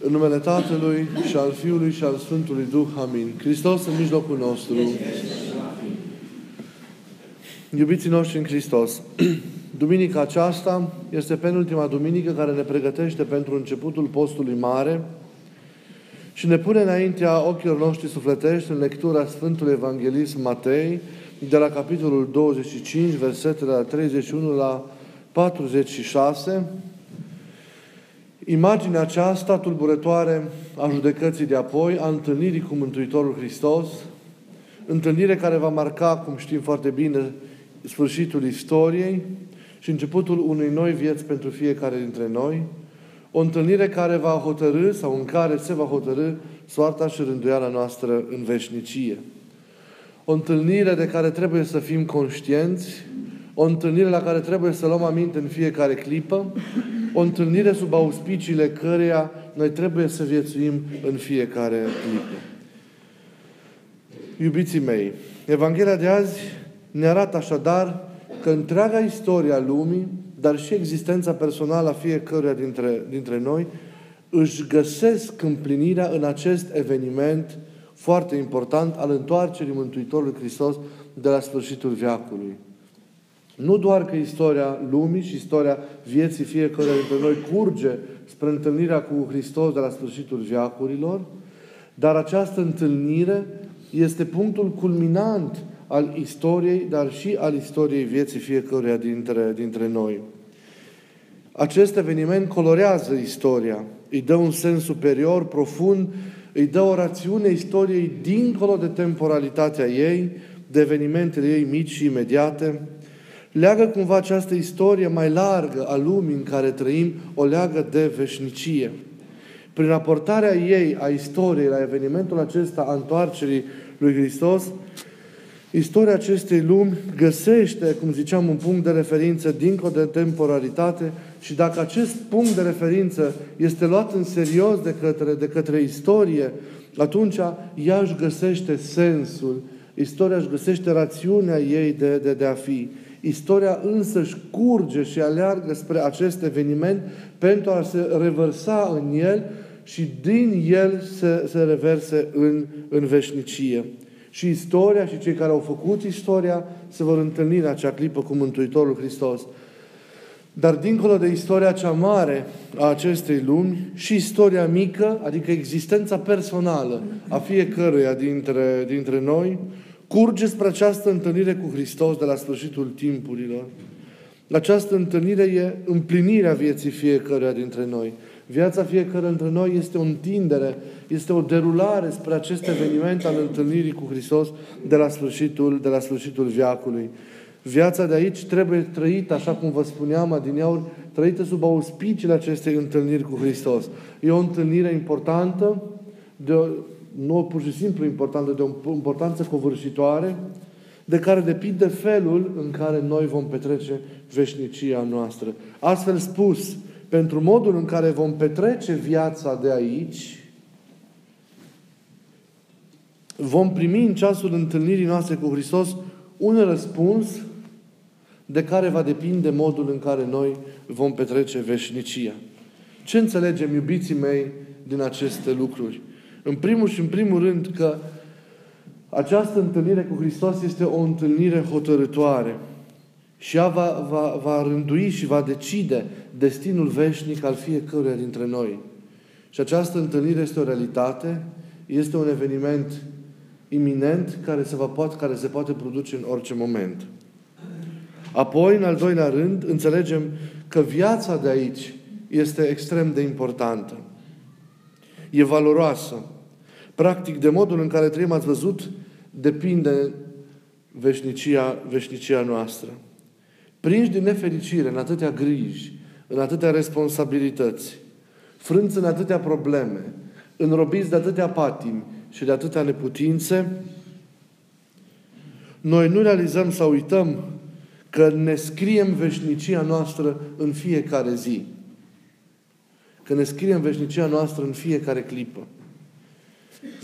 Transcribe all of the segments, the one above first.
În numele Tatălui și al Fiului și al Sfântului Duh. Amin. Hristos în mijlocul nostru. Iubiții noștri în Hristos, Duminica aceasta este penultima duminică care ne pregătește pentru începutul postului mare și ne pune înaintea ochilor noștri sufletești în lectura Sfântului Evanghelist Matei, de la capitolul 25, versetele la 31 la 46, Imaginea aceasta tulburătoare a judecății de apoi, a întâlnirii cu Mântuitorul Hristos, întâlnire care va marca, cum știm foarte bine, sfârșitul istoriei și începutul unei noi vieți pentru fiecare dintre noi, o întâlnire care va hotărâ sau în care se va hotărâ soarta și rânduiala noastră în veșnicie. O întâlnire de care trebuie să fim conștienți, o întâlnire la care trebuie să luăm aminte în fiecare clipă, o întâlnire sub auspiciile căreia noi trebuie să viețuim în fiecare clipă. Iubiții mei, Evanghelia de azi ne arată așadar că întreaga istorie a lumii, dar și existența personală a fiecăruia dintre, dintre noi, își găsesc împlinirea în acest eveniment foarte important al întoarcerii Mântuitorului Hristos de la sfârșitul viacului. Nu doar că istoria lumii și istoria vieții fiecare dintre noi curge spre întâlnirea cu Hristos de la sfârșitul viacurilor, dar această întâlnire este punctul culminant al istoriei, dar și al istoriei vieții fiecăruia dintre, dintre noi. Acest eveniment colorează istoria, îi dă un sens superior, profund, îi dă o rațiune istoriei dincolo de temporalitatea ei, de evenimentele ei mici și imediate, leagă cumva această istorie mai largă a lumii în care trăim, o leagă de veșnicie. Prin aportarea ei a istoriei la evenimentul acesta a întoarcerii lui Hristos, istoria acestei lumi găsește, cum ziceam, un punct de referință dincolo de temporalitate și dacă acest punct de referință este luat în serios de către, de către istorie, atunci ea își găsește sensul, istoria își găsește rațiunea ei de, de, de a fi. Istoria însă își curge și aleargă spre acest eveniment pentru a se revărsa în el și din el se, se reverse în, în veșnicie. Și istoria și cei care au făcut istoria se vor întâlni în acea clipă cu Mântuitorul Hristos. Dar dincolo de istoria cea mare a acestei lumi și istoria mică, adică existența personală a fiecăruia dintre, dintre noi, curge spre această întâlnire cu Hristos de la sfârșitul timpurilor. Această întâlnire e împlinirea vieții fiecăruia dintre noi. Viața fiecare dintre noi este o întindere, este o derulare spre acest eveniment al întâlnirii cu Hristos de la sfârșitul, de la sfârșitul viacului. Viața de aici trebuie trăită, așa cum vă spuneam adineauri, trăită sub auspiciile acestei întâlniri cu Hristos. E o întâlnire importantă, de o, nu pur și simplu importantă, de o importanță covârșitoare, de care depinde felul în care noi vom petrece veșnicia noastră. Astfel spus, pentru modul în care vom petrece viața de aici, vom primi în ceasul întâlnirii noastre cu Hristos un răspuns de care va depinde modul în care noi vom petrece veșnicia. Ce înțelegem, iubiții mei, din aceste lucruri? În primul și în primul rând că această întâlnire cu Hristos este o întâlnire hotărătoare. Și ea va, va, va rândui și va decide destinul veșnic al fiecăruia dintre noi. Și această întâlnire este o realitate, este un eveniment iminent care se, va poate, care se poate produce în orice moment. Apoi, în al doilea rând, înțelegem că viața de aici este extrem de importantă. E valoroasă. Practic, de modul în care trăim, ați văzut, depinde veșnicia, veșnicia noastră. Prinși din nefericire, în atâtea griji, în atâtea responsabilități, frânți în atâtea probleme, înrobiți de atâtea patimi și de atâtea neputințe, noi nu realizăm sau uităm că ne scriem veșnicia noastră în fiecare zi. Că ne scriem veșnicia noastră în fiecare clipă.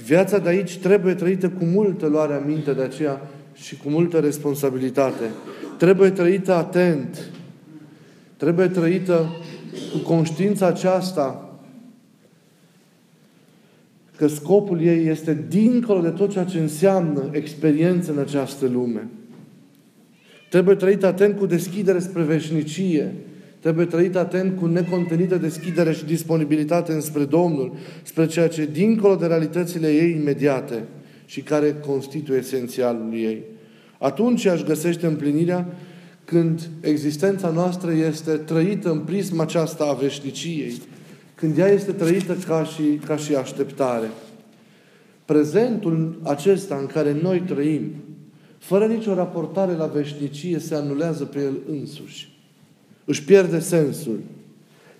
Viața de aici trebuie trăită cu multă luare aminte de aceea și cu multă responsabilitate. Trebuie trăită atent. Trebuie trăită cu conștiința aceasta că scopul ei este dincolo de tot ceea ce înseamnă experiență în această lume. Trebuie trăit atent cu deschidere spre veșnicie. Trebuie trăit atent cu necontenită deschidere și disponibilitate înspre Domnul, spre ceea ce dincolo de realitățile ei imediate și care constituie esențialul ei. Atunci aș găsește împlinirea când existența noastră este trăită în prisma aceasta a veșniciei, când ea este trăită ca și, ca și așteptare. Prezentul acesta în care noi trăim, fără nicio raportare la veșnicie, se anulează pe el însuși. Își pierde sensul.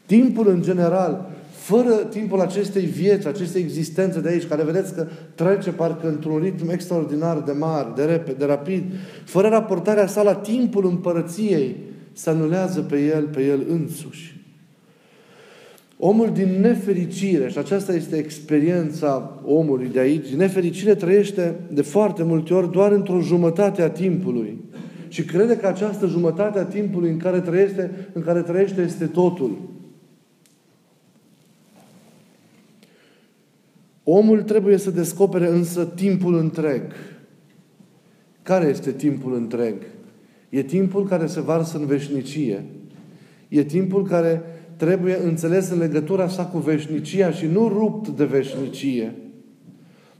Timpul în general, fără timpul acestei vieți, acestei existențe de aici, care vedeți că trece parcă într-un ritm extraordinar de mare, de repede, de rapid, fără raportarea sa la timpul împărăției, se anulează pe el, pe el însuși. Omul din nefericire, și aceasta este experiența omului de aici, din nefericire trăiește de foarte multe ori doar într-o jumătate a timpului. Și crede că această jumătate a timpului în care trăiește, în care trăiește este totul. Omul trebuie să descopere însă timpul întreg. Care este timpul întreg? E timpul care se varsă în veșnicie. E timpul care trebuie înțeles în legătura sa cu veșnicia și nu rupt de veșnicie.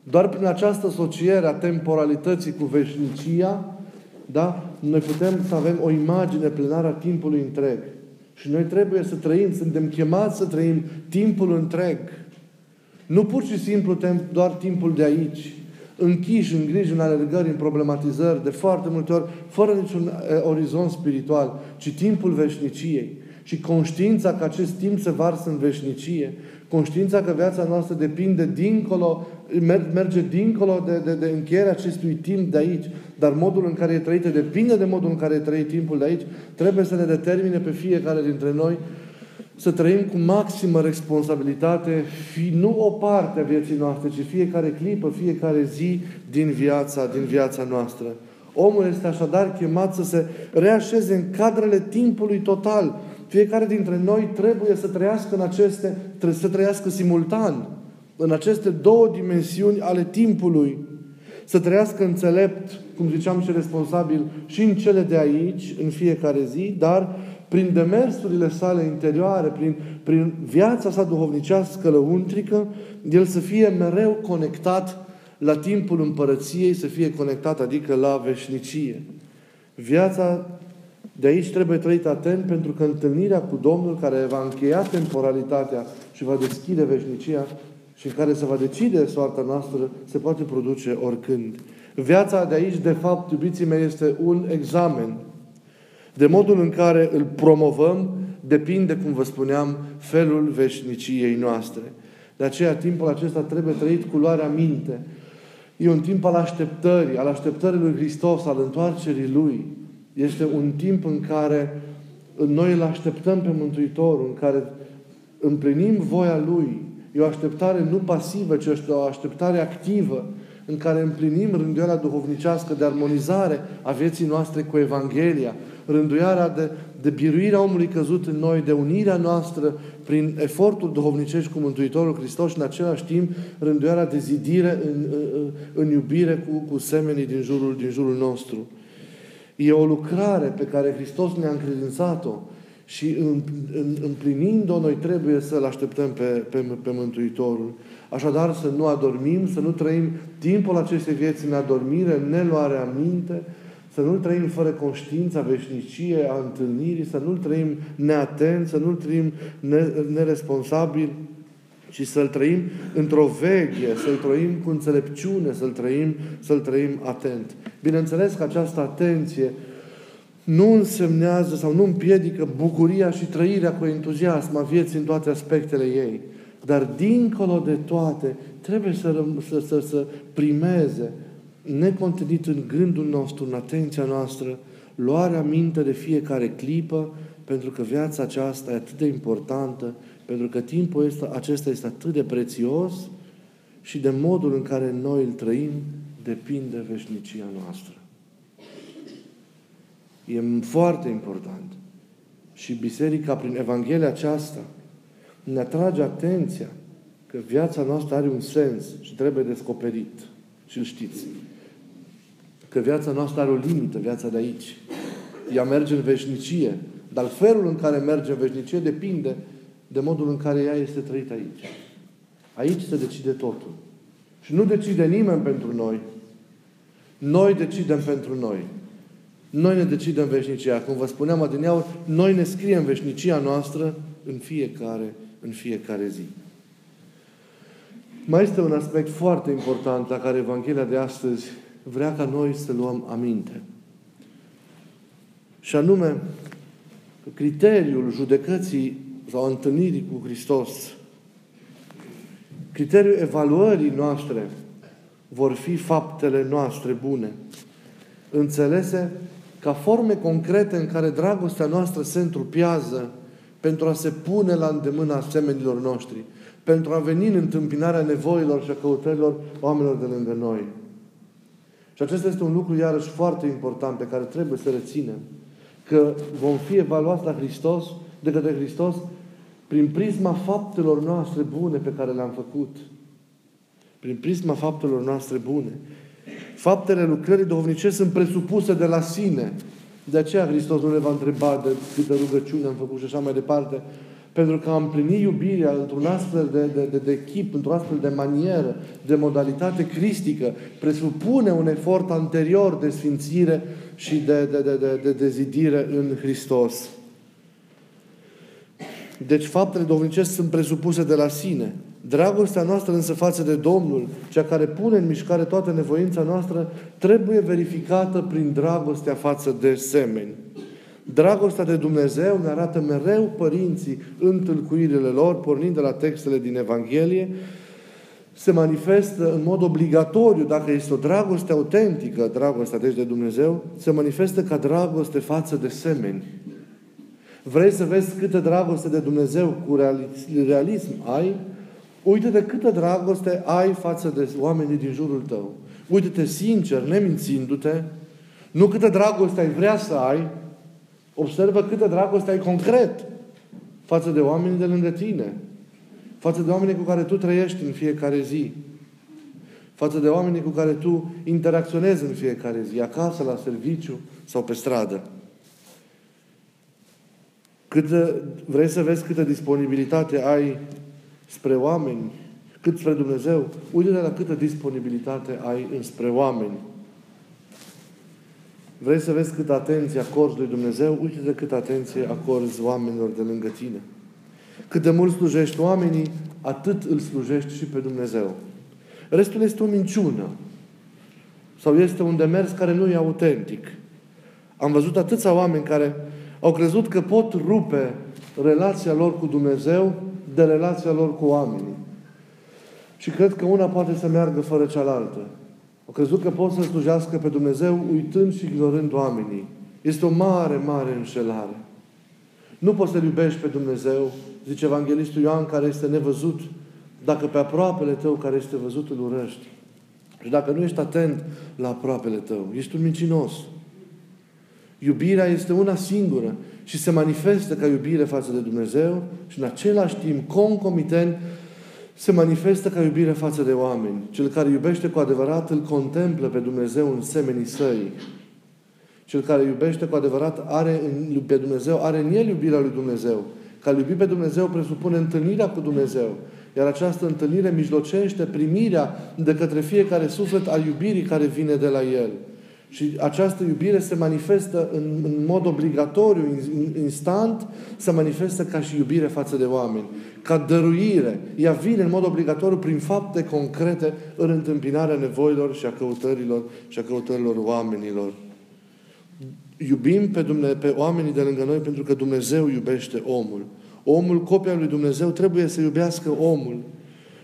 Doar prin această asociere a temporalității cu veșnicia, da, noi putem să avem o imagine plenară a timpului întreg. Și noi trebuie să trăim, suntem chemați să trăim timpul întreg. Nu pur și simplu doar timpul de aici, închiși în griji, în alergări, în problematizări, de foarte multe ori, fără niciun eh, orizont spiritual, ci timpul veșniciei. Și conștiința că acest timp se varsă în veșnicie, conștiința că viața noastră depinde dincolo, merge dincolo de, de, de încheierea acestui timp de aici, dar modul în care e trăită depinde de modul în care e trăit timpul de aici, trebuie să ne determine pe fiecare dintre noi să trăim cu maximă responsabilitate, fi nu o parte a vieții noastre, ci fiecare clipă, fiecare zi din viața, din viața noastră. Omul este așadar chemat să se reașeze în cadrele timpului total. Fiecare dintre noi trebuie să trăiască în aceste, trebuie să trăiască simultan în aceste două dimensiuni ale timpului. Să trăiască înțelept, cum ziceam și responsabil, și în cele de aici, în fiecare zi, dar prin demersurile sale interioare, prin, prin viața sa duhovnicească lăuntrică, el să fie mereu conectat la timpul împărăției, să fie conectat, adică la veșnicie. Viața de aici trebuie trăit atent pentru că întâlnirea cu Domnul care va încheia temporalitatea și va deschide veșnicia și în care se va decide soarta noastră, se poate produce oricând. Viața de aici, de fapt, iubiții mei, este un examen de modul în care îl promovăm depinde, cum vă spuneam, felul veșniciei noastre. De aceea, timpul acesta trebuie trăit cu luarea minte. E un timp al așteptării, al așteptării lui Hristos, al întoarcerii Lui. Este un timp în care noi îl așteptăm pe Mântuitorul, în care împlinim voia Lui. E o așteptare nu pasivă, ci este o așteptare activă, în care împlinim rânduiala duhovnicească de armonizare a vieții noastre cu Evanghelia, rânduiarea de, de biruirea omului căzut în noi, de unirea noastră prin efortul duhovnicești cu Mântuitorul Hristos și în același timp rânduiarea de zidire în, în, în iubire cu, cu semenii din jurul, din jurul nostru. E o lucrare pe care Hristos ne-a încredințat-o și împlinind-o, noi trebuie să-L așteptăm pe, pe, pe Mântuitorul. Așadar, să nu adormim, să nu trăim timpul acestei vieți în adormire, în neluarea minte, să nu-L trăim fără conștiința veșnicie a întâlnirii, să nu-L trăim neatent, să nu-L trăim neresponsabil, ci să-L trăim într-o veche, să-L trăim cu înțelepciune, să-L trăim, să-L trăim atent. Bineînțeles că această atenție nu însemnează sau nu împiedică bucuria și trăirea cu entuziasm a vieții în toate aspectele ei. Dar dincolo de toate, trebuie să, să, să, să primeze necontenit în gândul nostru, în atenția noastră, luarea minte de fiecare clipă, pentru că viața aceasta e atât de importantă, pentru că timpul acesta este atât de prețios și de modul în care noi îl trăim depinde veșnicia noastră. E foarte important. Și Biserica, prin Evanghelia aceasta, ne atrage atenția că viața noastră are un sens și trebuie descoperit. Și îl știți. Că viața noastră are o limită, viața de aici. Ea merge în veșnicie. Dar felul în care merge în veșnicie depinde de modul în care ea este trăită aici. Aici se decide totul. Și nu decide nimeni pentru noi. Noi decidem pentru noi. Noi ne decidem veșnicia. Cum vă spuneam adineauri, noi ne scriem veșnicia noastră în fiecare, în fiecare zi. Mai este un aspect foarte important la care Evanghelia de astăzi vrea ca noi să luăm aminte. Și anume, criteriul judecății sau întâlnirii cu Hristos, criteriul evaluării noastre vor fi faptele noastre bune, înțelese ca forme concrete în care dragostea noastră se întrupiază pentru a se pune la îndemâna asemenilor noștri, pentru a veni în întâmpinarea nevoilor și a căutărilor oamenilor de lângă noi. Și acesta este un lucru, iarăși, foarte important pe care trebuie să reținem. Că vom fi evaluați la Hristos, de către Hristos, prin prisma faptelor noastre bune pe care le-am făcut. Prin prisma faptelor noastre bune. Faptele lucrării duhovnicești sunt presupuse de la sine. De aceea Hristos nu ne va întreba de câte rugăciune am făcut și așa mai departe. Pentru că am plinit iubirea într-un astfel de, de, de, de chip, într-o astfel de manieră, de modalitate cristică, presupune un efort anterior de sfințire și de, de, de, de, de dezidire în Hristos. Deci faptele duhovnicești sunt presupuse de la sine. Dragostea noastră însă față de Domnul, cea care pune în mișcare toată nevoința noastră, trebuie verificată prin dragostea față de semeni. Dragostea de Dumnezeu ne arată mereu părinții în tâlcuirile lor, pornind de la textele din Evanghelie, se manifestă în mod obligatoriu, dacă este o dragoste autentică, dragostea deci de Dumnezeu, se manifestă ca dragoste față de semeni. Vrei să vezi câtă dragoste de Dumnezeu cu realism ai? Uite-te câtă dragoste ai față de oamenii din jurul tău. Uite-te sincer, nemințindu-te. Nu câtă dragoste ai vrea să ai. Observă câtă dragoste ai concret față de oamenii de lângă tine. Față de oamenii cu care tu trăiești în fiecare zi. Față de oamenii cu care tu interacționezi în fiecare zi, acasă, la serviciu sau pe stradă. Câtă, vrei să vezi câtă disponibilitate ai spre oameni, cât spre Dumnezeu? Uite-te la câtă disponibilitate ai înspre oameni. Vrei să vezi câtă atenție acorzi lui Dumnezeu? Uite-te câtă atenție acorzi oamenilor de lângă tine. Cât de mult slujești oamenii, atât îl slujești și pe Dumnezeu. Restul este o minciună. Sau este un demers care nu e autentic. Am văzut atâția oameni care au crezut că pot rupe relația lor cu Dumnezeu de relația lor cu oamenii. Și cred că una poate să meargă fără cealaltă. Au crezut că pot să slujească pe Dumnezeu uitând și ignorând oamenii. Este o mare, mare înșelare. Nu poți să-L iubești pe Dumnezeu, zice Evanghelistul Ioan, care este nevăzut, dacă pe aproapele tău care este văzut îl urăști. Și dacă nu ești atent la aproapele tău, ești un mincinos. Iubirea este una singură și se manifestă ca iubire față de Dumnezeu și în același timp, concomitent, se manifestă ca iubire față de oameni. Cel care iubește cu adevărat îl contemplă pe Dumnezeu în semenii săi. Cel care iubește cu adevărat are în, pe Dumnezeu, are în el iubirea lui Dumnezeu. Ca iubi pe Dumnezeu presupune întâlnirea cu Dumnezeu. Iar această întâlnire mijlocește primirea de către fiecare suflet al iubirii care vine de la El. Și această iubire se manifestă în, în mod obligatoriu, instant, se manifestă ca și iubire față de oameni, ca dăruire. Ea vine în mod obligatoriu prin fapte concrete în întâmpinarea nevoilor și a căutărilor și a căutărilor oamenilor. Iubim pe, Dumne- pe oamenii de lângă noi pentru că Dumnezeu iubește omul. Omul, copia lui Dumnezeu, trebuie să iubească omul.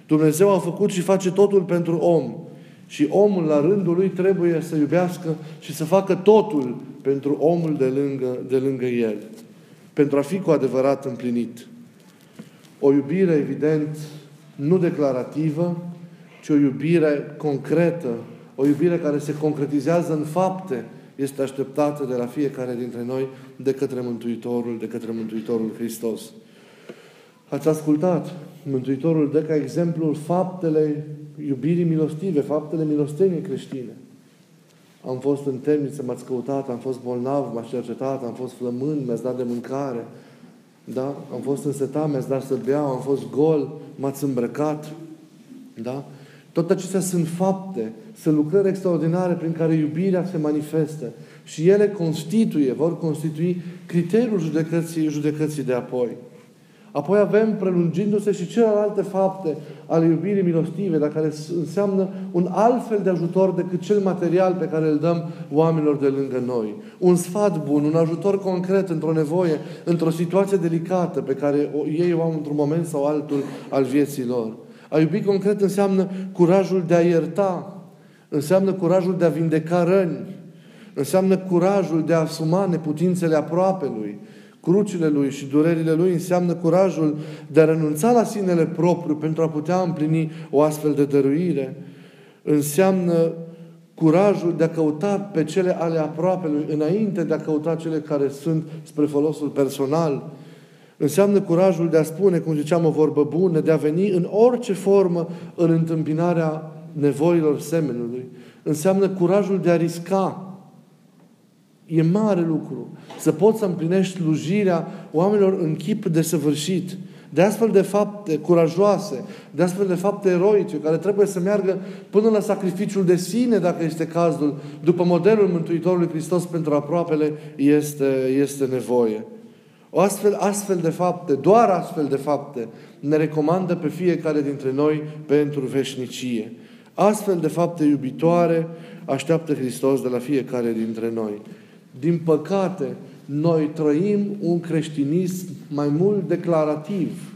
Dumnezeu a făcut și face totul pentru om. Și omul, la rândul lui, trebuie să iubească și să facă totul pentru omul de lângă, de lângă el. Pentru a fi cu adevărat împlinit. O iubire, evident, nu declarativă, ci o iubire concretă, o iubire care se concretizează în fapte, este așteptată de la fiecare dintre noi de către Mântuitorul, de către Mântuitorul Hristos. Ați ascultat Mântuitorul dă ca exemplu faptele iubirii milostive, faptele milosteniei creștine. Am fost în temniță, m-ați căutat, am fost bolnav, m-ați cercetat, am fost flămând, mi-ați dat de mâncare. Da? Am fost însetat, mi-ați dat să beau, am fost gol, m-ați îmbrăcat. Da? Tot acestea sunt fapte, sunt lucrări extraordinare prin care iubirea se manifestă. Și ele constituie, vor constitui criteriul judecății, judecății de apoi. Apoi avem, prelungindu-se, și celelalte fapte ale iubirii milostive, dar care înseamnă un alt fel de ajutor decât cel material pe care îl dăm oamenilor de lângă noi. Un sfat bun, un ajutor concret într-o nevoie, într-o situație delicată pe care ei o au într-un moment sau altul al vieții lor. A iubi concret înseamnă curajul de a ierta, înseamnă curajul de a vindeca răni, înseamnă curajul de a asuma neputințele aproapelui, crucile lui și durerile lui înseamnă curajul de a renunța la sinele propriu pentru a putea împlini o astfel de dăruire. Înseamnă curajul de a căuta pe cele ale aproapelui înainte de a căuta cele care sunt spre folosul personal. Înseamnă curajul de a spune, cum ziceam, o vorbă bună, de a veni în orice formă în întâmpinarea nevoilor semenului. Înseamnă curajul de a risca E mare lucru. Să poți să împlinești slujirea oamenilor în chip de săvârșit. De astfel de fapte curajoase, de astfel de fapte eroice, care trebuie să meargă până la sacrificiul de sine, dacă este cazul, după modelul Mântuitorului Hristos pentru aproapele, este, este nevoie. O astfel, astfel de fapte, doar astfel de fapte, ne recomandă pe fiecare dintre noi pentru veșnicie. Astfel de fapte iubitoare așteaptă Hristos de la fiecare dintre noi. Din păcate, noi trăim un creștinism mai mult declarativ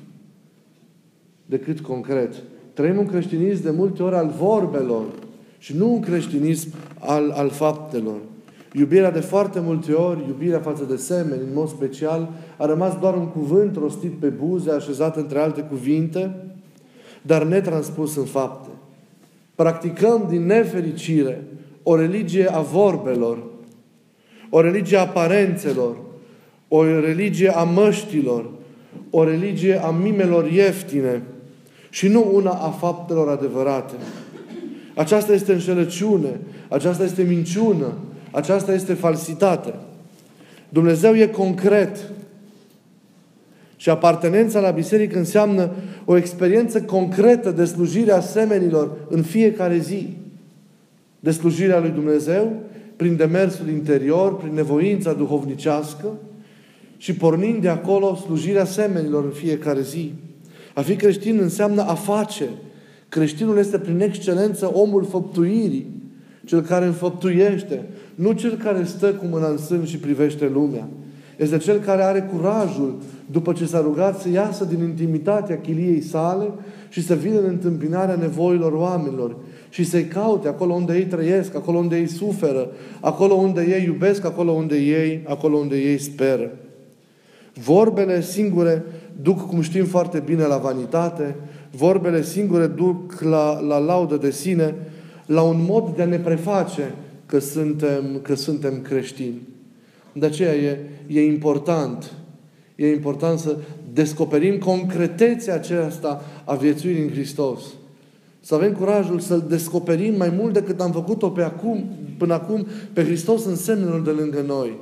decât concret. Trăim un creștinism de multe ori al vorbelor și nu un creștinism al, al faptelor. Iubirea de foarte multe ori, iubirea față de semeni, în mod special, a rămas doar un cuvânt rostit pe buze, așezat între alte cuvinte, dar netranspus în fapte. Practicăm din nefericire o religie a vorbelor, o religie a aparențelor, o religie a măștilor, o religie a mimelor ieftine și nu una a faptelor adevărate. Aceasta este înșelăciune, aceasta este minciună, aceasta este falsitate. Dumnezeu e concret. Și apartenența la biserică înseamnă o experiență concretă de slujire a semenilor în fiecare zi. De slujirea lui Dumnezeu prin demersul interior, prin nevoința duhovnicească și pornind de acolo slujirea semenilor în fiecare zi. A fi creștin înseamnă a face. Creștinul este prin excelență omul făptuirii, cel care înfăptuiește, nu cel care stă cu mâna în sân și privește lumea. Este cel care are curajul, după ce s-a rugat, să iasă din intimitatea chiliei sale și să vină în întâmpinarea nevoilor oamenilor și să-i caute acolo unde ei trăiesc, acolo unde ei suferă, acolo unde ei iubesc, acolo unde ei, acolo unde ei speră. Vorbele singure duc, cum știm foarte bine, la vanitate, vorbele singure duc la, la laudă de sine, la un mod de a ne preface că suntem, că suntem creștini. De aceea e, e important, e important să descoperim concretețea aceasta a viețuirii în Hristos. Să avem curajul să-L descoperim mai mult decât am făcut-o pe acum, până acum pe Hristos în semnul de lângă noi.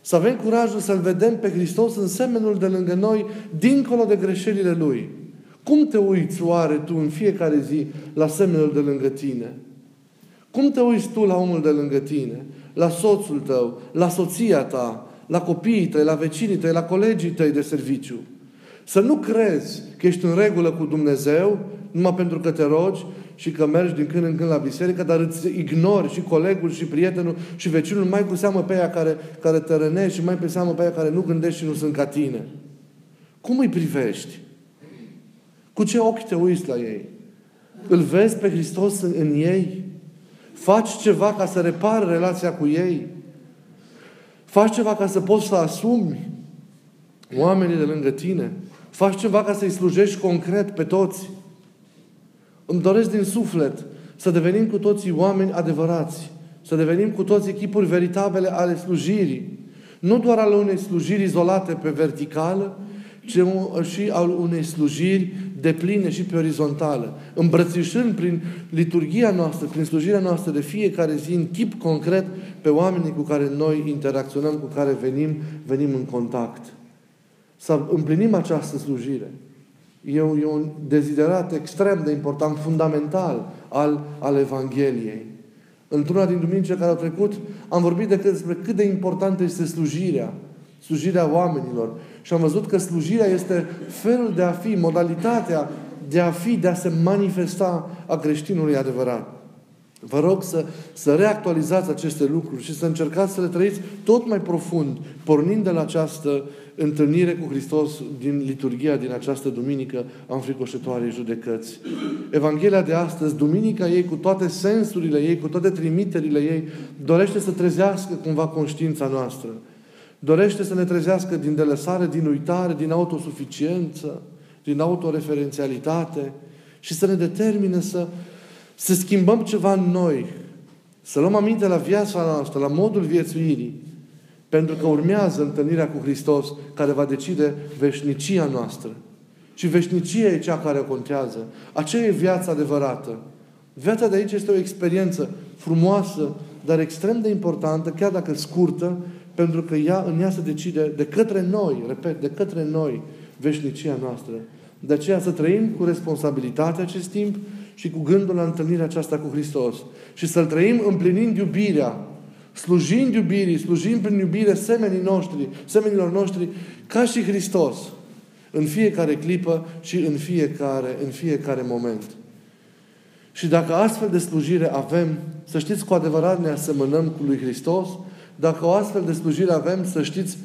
Să avem curajul să-L vedem pe Hristos în semnul de lângă noi, dincolo de greșelile Lui. Cum te uiți oare tu în fiecare zi la semnul de lângă tine? Cum te uiți tu la omul de lângă tine? La soțul tău, la soția ta, la copiii tăi, la vecinii tăi, la colegii tăi de serviciu? Să nu crezi că ești în regulă cu Dumnezeu numai pentru că te rogi și că mergi din când în când la biserică, dar îți ignori și colegul și prietenul și vecinul, mai cu seamă pe aia care, care te rănești și mai pe seamă pe aia care nu gândești și nu sunt ca tine. Cum îi privești? Cu ce ochi te uiți la ei? Îl vezi pe Hristos în, în ei? Faci ceva ca să repari relația cu ei? Faci ceva ca să poți să asumi oamenii de lângă tine? Faci ceva ca să-i slujești concret pe toți? Îmi doresc din suflet să devenim cu toții oameni adevărați, să devenim cu toți echipuri veritabile ale slujirii, nu doar ale unei slujiri izolate pe verticală, ci și al unei slujiri de pline și pe orizontală, îmbrățișând prin liturgia noastră, prin slujirea noastră de fiecare zi, în chip concret, pe oamenii cu care noi interacționăm, cu care venim, venim în contact. Să împlinim această slujire. E un, e un deziderat extrem de important, fundamental al, al Evangheliei. Într-una din duminicile care au trecut, am vorbit de despre cât de importantă este slujirea, slujirea oamenilor. Și am văzut că slujirea este felul de a fi, modalitatea de a fi, de a se manifesta a creștinului adevărat. Vă rog să, să reactualizați aceste lucruri și să încercați să le trăiți tot mai profund, pornind de la această întâlnire cu Hristos din liturgia din această duminică a înfricoșătoarei judecăți. Evanghelia de astăzi, duminica ei, cu toate sensurile ei, cu toate trimiterile ei, dorește să trezească cumva conștiința noastră. Dorește să ne trezească din delăsare, din uitare, din autosuficiență, din autoreferențialitate și să ne determine să, să schimbăm ceva în noi, să luăm aminte la viața noastră, la modul viețuirii, pentru că urmează întâlnirea cu Hristos care va decide veșnicia noastră. Și veșnicia e cea care contează. Aceea e viața adevărată. Viața de aici este o experiență frumoasă, dar extrem de importantă, chiar dacă scurtă, pentru că ea, în ea se decide de către noi, repet, de către noi, veșnicia noastră. De aceea să trăim cu responsabilitate acest timp și cu gândul la întâlnirea aceasta cu Hristos. Și să-L trăim împlinind iubirea, slujind iubirii, slujind prin iubire semenii noștri, semenilor noștri, ca și Hristos, în fiecare clipă și în fiecare, în fiecare moment. Și dacă astfel de slujire avem, să știți, cu adevărat ne asemănăm cu lui Hristos, dacă o astfel de slujire avem, să știți,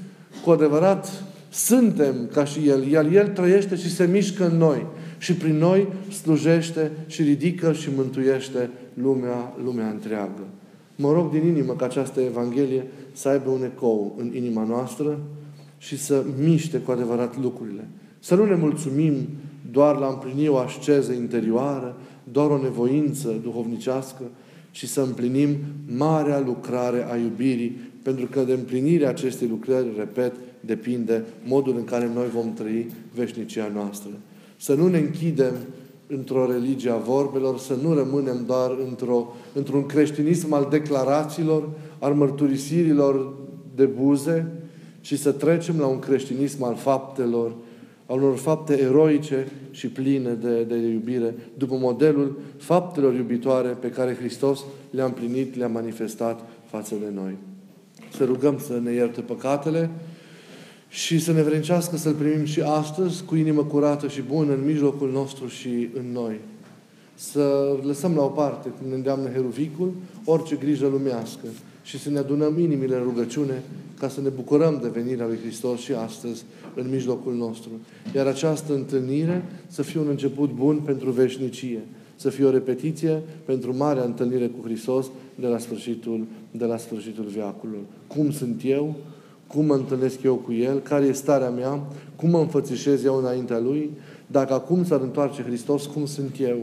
cu adevărat suntem ca și El, iar El trăiește și se mișcă în noi și prin noi slujește și ridică și mântuiește lumea, lumea întreagă. Mă rog din inimă ca această Evanghelie să aibă un ecou în inima noastră și să miște cu adevărat lucrurile. Să nu ne mulțumim doar la împlini o asceză interioară, doar o nevoință duhovnicească, ci să împlinim marea lucrare a iubirii, pentru că de împlinirea acestei lucrări, repet, depinde modul în care noi vom trăi veșnicia noastră. Să nu ne închidem într-o religie a vorbelor, să nu rămânem doar într-o, într-un creștinism al declarațiilor, al mărturisirilor de buze, ci să trecem la un creștinism al faptelor, al unor fapte eroice și pline de, de iubire, după modelul faptelor iubitoare pe care Hristos le-a împlinit, le-a manifestat față de noi. Să rugăm să ne ierte păcatele, și să ne vrencească să-L primim și astăzi cu inimă curată și bună în mijlocul nostru și în noi. Să lăsăm la o parte, cum ne îndeamnă Heruvicul, orice grijă lumească și să ne adunăm inimile în rugăciune ca să ne bucurăm de venirea lui Hristos și astăzi în mijlocul nostru. Iar această întâlnire să fie un început bun pentru veșnicie, să fie o repetiție pentru marea întâlnire cu Hristos de la sfârșitul, de la sfârșitul viacului. Cum sunt eu? Cum mă întâlnesc eu cu El, care e starea mea, cum mă înfățișez eu înaintea Lui, dacă acum s-ar întoarce Hristos, cum sunt eu?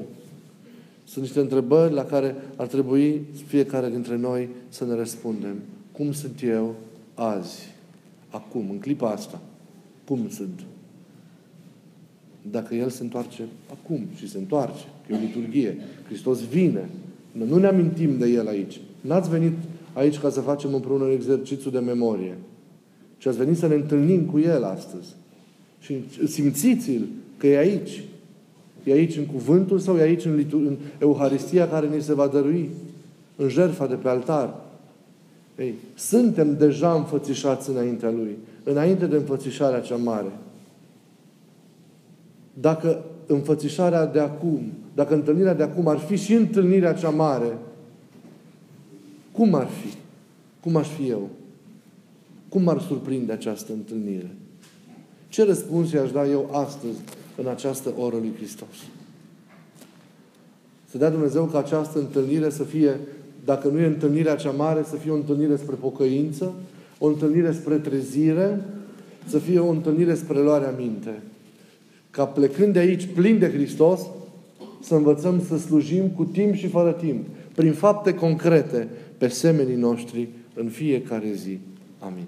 Sunt niște întrebări la care ar trebui fiecare dintre noi să ne răspundem. Cum sunt eu azi, acum, în clipa asta? Cum sunt? Dacă El se întoarce acum și se întoarce, că e o liturghie, Hristos vine, noi nu ne amintim de El aici. N-ați venit aici ca să facem împreună un exercițiu de memorie. Și ați venit să ne întâlnim cu El astăzi. Și simțiți-l că e aici. E aici în cuvântul sau e aici în, litur- în Euharistia care ne se va dărui. În jertfa de pe altar. Ei, suntem deja înfățișați înaintea Lui. Înainte de înfățișarea cea mare. Dacă înfățișarea de acum, dacă întâlnirea de acum ar fi și întâlnirea cea mare, cum ar fi? Cum aș fi eu? Cum m-ar surprinde această întâlnire? Ce răspuns i-aș da eu astăzi în această oră lui Hristos? Să dea Dumnezeu ca această întâlnire să fie, dacă nu e întâlnirea cea mare, să fie o întâlnire spre pocăință, o întâlnire spre trezire, să fie o întâlnire spre luarea minte. Ca plecând de aici plin de Hristos, să învățăm să slujim cu timp și fără timp, prin fapte concrete, pe semenii noștri în fiecare zi. Amin.